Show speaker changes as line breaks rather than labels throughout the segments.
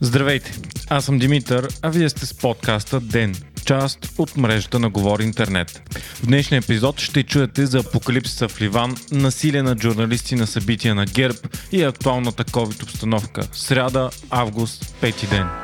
Здравейте, аз съм Димитър, а вие сте с подкаста ДЕН, част от мрежата на Говори Интернет. В днешния епизод ще чуете за апокалипсиса в Ливан, насилие на журналисти на събития на ГЕРБ и актуалната COVID обстановка. Сряда, август, пети ден.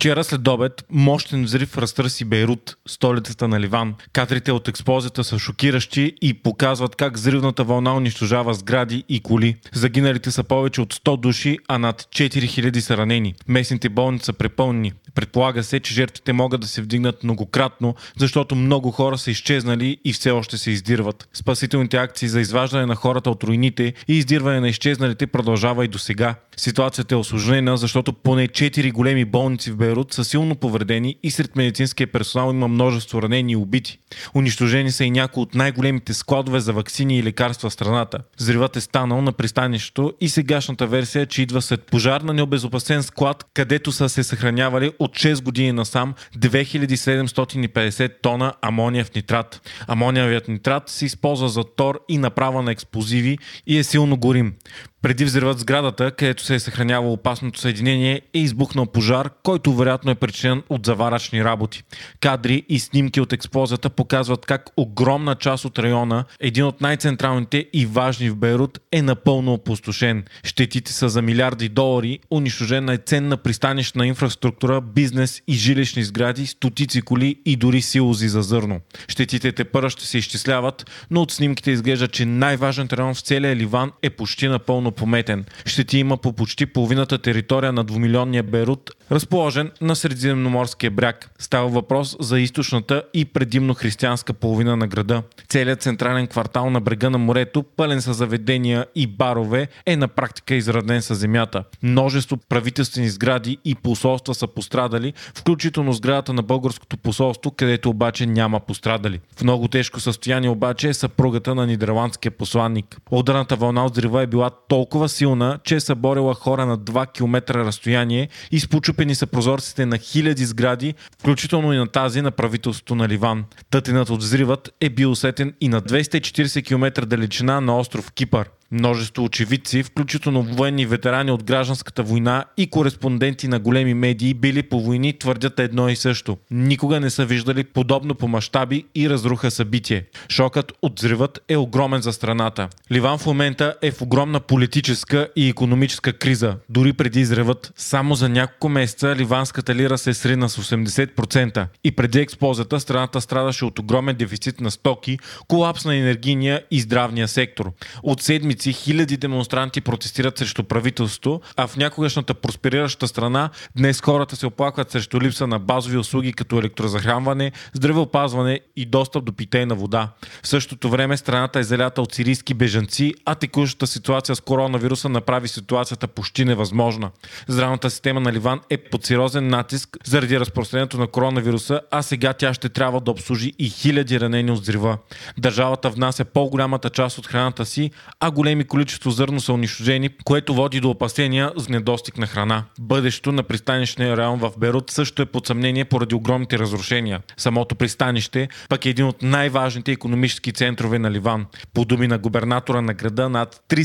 Вчера след обед мощен взрив разтърси Бейрут, столицата на Ливан. Кадрите от експлозията са шокиращи и показват как взривната вълна унищожава сгради и коли. Загиналите са повече от 100 души, а над 4000 са ранени. Местните болници са препълнени. Предполага се, че жертвите могат да се вдигнат многократно, защото много хора са изчезнали и все още се издирват. Спасителните акции за изваждане на хората от руините и издирване на изчезналите продължава и до сега. Ситуацията е осложнена, защото поне 4 големи болници в Бейрут са силно повредени и сред медицинския персонал има множество ранени и убити. Унищожени са и някои от най-големите складове за вакцини и лекарства в страната. Взривът е станал на пристанището и сегашната версия, че идва след пожар на необезопасен склад, където са се съхранявали от 6 години насам 2750 тона амониев нитрат. Амониевият нитрат се използва за тор и направа на експлозиви и е силно горим. Преди взривът сградата, където се е съхранявало опасното съединение, е избухнал пожар, който вероятно е причинен от заварачни работи. Кадри и снимки от експлозията показват как огромна част от района, един от най-централните и важни в Бейрут, е напълно опустошен. Щетите са за милиарди долари, унищожена е ценна пристанищна инфраструктура, бизнес и жилищни сгради, стотици коли и дори силози за зърно. Щетите те първа ще се изчисляват, но от снимките изглежда, че най-важният район в целия Ливан е почти напълно пометен. Ще ти има по почти половината територия на двумилионния Берут, разположен на Средиземноморския бряг. Става въпрос за източната и предимно християнска половина на града. Целият централен квартал на брега на морето, пълен с заведения и барове, е на практика израден с земята. Множество правителствени сгради и посолства са пострадали, включително сградата на българското посолство, където обаче няма пострадали. В много тежко състояние обаче е съпругата на нидерландския посланник. Ударната вълна от взрива е била толкова силна, че е съборила хора на 2 км разстояние и спочупени са прозорците на хиляди сгради, включително и на тази на правителството на Ливан. Тътенът от взривът е бил усетен и на 240 км далечина на остров Кипър. Множество очевидци, включително военни ветерани от гражданската война и кореспонденти на големи медии, били по войни, твърдят едно и също. Никога не са виждали подобно по мащаби и разруха събитие. Шокът от взривът е огромен за страната. Ливан в момента е в огромна политическа и економическа криза. Дори преди взривът, само за няколко месеца ливанската лира се срина с 80% и преди експлозията страната страдаше от огромен дефицит на стоки, колапс на енергийния и здравния сектор. От седмици хиляди демонстранти протестират срещу правителството, а в някогашната просперираща страна днес хората се оплакват срещу липса на базови услуги като електрозахранване, здравеопазване и достъп до питейна вода. В същото време страната е залята от сирийски бежанци, а текущата ситуация с коронавируса направи ситуацията почти невъзможна. Здравната система на Ливан е под сериозен натиск заради разпространението на коронавируса, а сега тя ще трябва да обслужи и хиляди ранени от взрива. Държавата внася по-голямата част от храната си, а големи количество зърно са унищожени, което води до опасения за недостиг на храна. Бъдещето на пристанищния район в Берут също е под съмнение поради огромните разрушения. Самото пристанище пък е един от най-важните економически центрове на Ливан. По думи на губернатора на града, над 300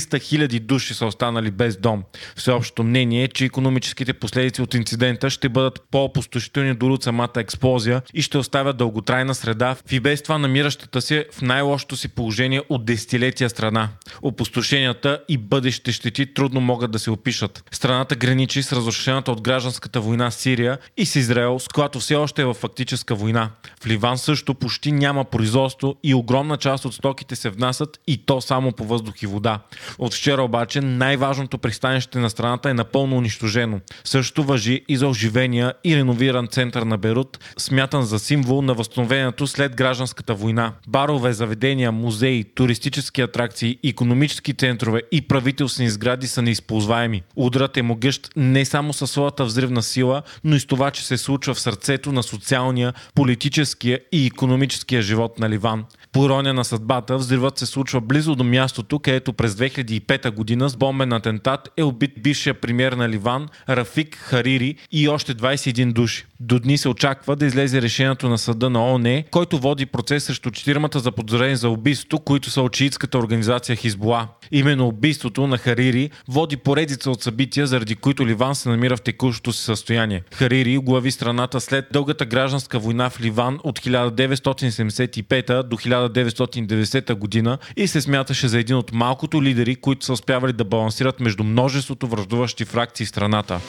000 души са останали без дом. Всеобщото мнение е, че економическите последици от инцидента ще бъдат по-опустошителни дори от самата експлозия и ще оставят дълготрайна среда в и без това намиращата се в най-лошото си положение от десетилетия страна опустошенията и бъдещите щети трудно могат да се опишат. Страната граничи с разрушената от гражданската война Сирия и с Израел, с която все още е в фактическа война. В Ливан също почти няма производство и огромна част от стоките се внасят и то само по въздух и вода. От вчера обаче най-важното пристанище на страната е напълно унищожено. Също въжи и за оживения и реновиран център на Берут, смятан за символ на възстановението след гражданската война. Барове, заведения, музеи, туристически атракции, економически центрове и правителствени сгради са неизползваеми. Ударът е могъщ не само със своята взривна сила, но и с това, че се случва в сърцето на социалния, политическия и економическия живот на Ливан. По ирония на съдбата, взривът се случва близо до мястото, където през 2005 година с бомбен атентат е убит бившия премьер на Ливан Рафик Харири и още 21 души. До дни се очаква да излезе решението на съда на ООН, който води процес срещу четиримата заподозрени за убийство, които са от организация Хизбола. Именно убийството на Харири води поредица от събития, заради които Ливан се намира в текущото си състояние. Харири глави страната след дългата гражданска война в Ливан от 1975 до 1990 година и се смяташе за един от малкото лидери, които са успявали да балансират между множеството връждуващи фракции в страната.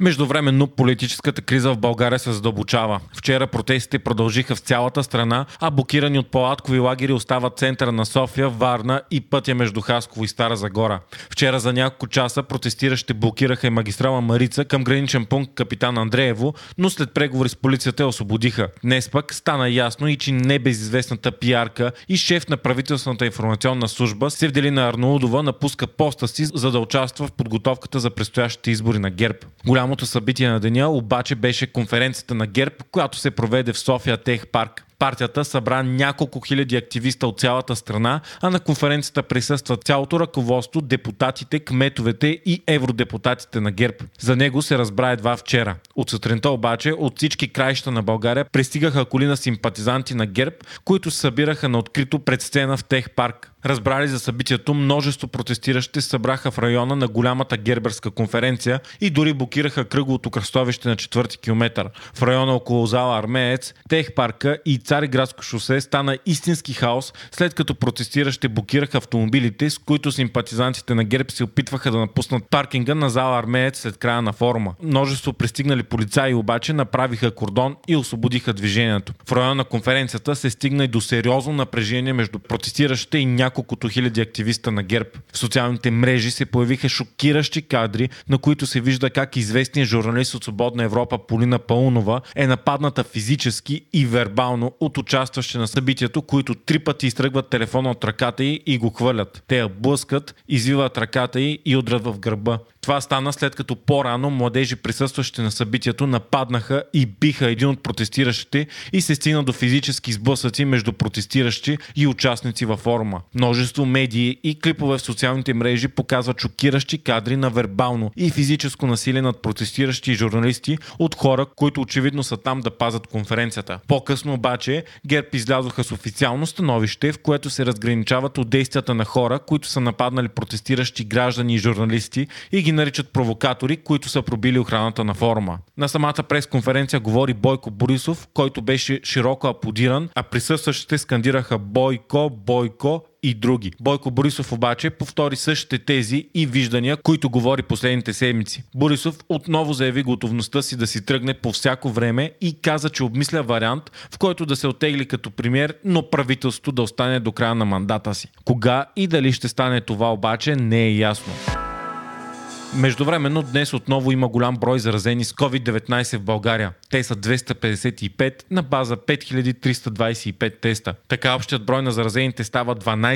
Междувременно политическата криза в България се задълбочава. Вчера протестите продължиха в цялата страна, а блокирани от палаткови лагери остават центъра на София, Варна и пътя между Хасково и Стара Загора. Вчера за няколко часа протестиращите блокираха и магистрала Марица към граничен пункт Капитан Андреево, но след преговори с полицията я освободиха. Днес пък стана ясно и че небезизвестната пиарка и шеф на правителствената информационна служба Севделина Арнаудова напуска поста си, за да участва в подготовката за предстоящите избори на ГЕРБ. Голямо Голямото събитие на деня обаче беше конференцията на ГЕРБ, която се проведе в София Тех парк. Партията събра няколко хиляди активиста от цялата страна, а на конференцията присъства цялото ръководство, депутатите, кметовете и евродепутатите на ГЕРБ. За него се разбра едва вчера. От сутринта обаче от всички краища на България пристигаха коли на симпатизанти на ГЕРБ, които събираха на открито пред сцена в Тех парк. Разбрали за събитието, множество протестиращи събраха в района на голямата герберска конференция и дори блокираха кръговото кръстовище на 4 км. В района около зала Армеец, Тех парка и Цариградско шосе стана истински хаос, след като протестиращи блокираха автомобилите, с които симпатизантите на ГЕРБ се опитваха да напуснат паркинга на зала Армеец след края на форума. Множество пристигнали полицаи обаче направиха кордон и освободиха движението. В района на конференцията се стигна и до сериозно напрежение между протестиращите и някои няколкото хиляди активиста на ГЕРБ. В социалните мрежи се появиха шокиращи кадри, на които се вижда как известният журналист от Свободна Европа Полина Паунова е нападната физически и вербално от участващи на събитието, които три пъти изтръгват телефона от ръката й и го хвърлят. Те я блъскат, извиват ръката й и удрят в гърба. Това стана след като по-рано младежи присъстващи на събитието нападнаха и биха един от протестиращите и се стигна до физически сблъсъци между протестиращи и участници във форума. Множество медии и клипове в социалните мрежи показват шокиращи кадри на вербално и физическо насилие над протестиращи и журналисти от хора, които очевидно са там да пазят конференцията. По-късно обаче ГЕРБ излязоха с официално становище, в което се разграничават от действията на хора, които са нападнали протестиращи граждани и журналисти и ги наричат провокатори, които са пробили охраната на форума. На самата пресконференция говори Бойко Борисов, който беше широко аплодиран, а присъстващите скандираха Бойко, Бойко и други. Бойко Борисов обаче повтори същите тези и виждания, които говори последните седмици. Борисов отново заяви готовността си да си тръгне по всяко време и каза, че обмисля вариант, в който да се отегли като премьер, но правителството да остане до края на мандата си. Кога и дали ще стане това обаче не е ясно. Междувременно днес отново има голям брой заразени с COVID-19 в България. Те са 255 на база 5325 теста. Така общият брой на заразените става 12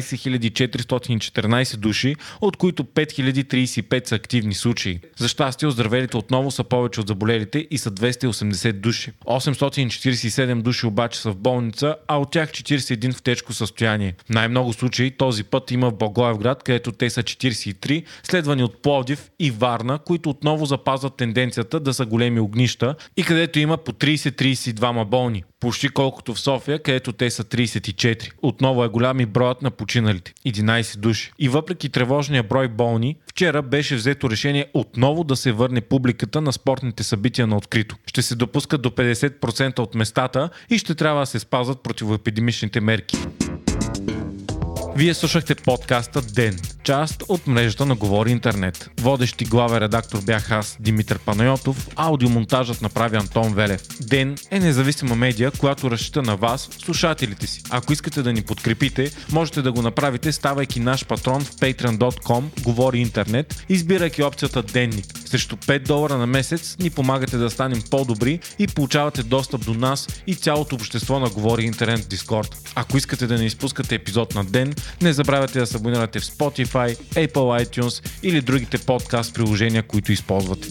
414 души, от които 5035 са активни случаи. За щастие, оздравелите отново са повече от заболелите и са 280 души. 847 души обаче са в болница, а от тях 41 в тежко състояние. Най-много случаи този път има в Благоевград, където те са 43, следвани от Пловдив и Варна, които отново запазват тенденцията да са големи огнища и където има по 30-32 болни. Почти колкото в София, където те са 34. Отново е голям и броят на починалите 11 души. И въпреки тревожния брой болни, вчера беше взето решение отново да се върне публиката на спортните събития на открито. Ще се допускат до 50% от местата и ще трябва да се спазват противоепидемичните мерки. Вие слушахте подкаста Ден част от мрежата на Говори Интернет. Водещи главен редактор бях аз, Димитър Панайотов, аудиомонтажът направи Антон Велев. Ден е независима медия, която разчита на вас, слушателите си. Ако искате да ни подкрепите, можете да го направите ставайки наш патрон в patreon.com Говори Интернет, избирайки опцията Денник. Срещу 5 долара на месец ни помагате да станем по-добри и получавате достъп до нас и цялото общество на Говори Интернет Discord. Ако искате да не изпускате епизод на ден, не забравяйте да се абонирате в Spotify, Apple iTunes или другите подкаст приложения, които използвате.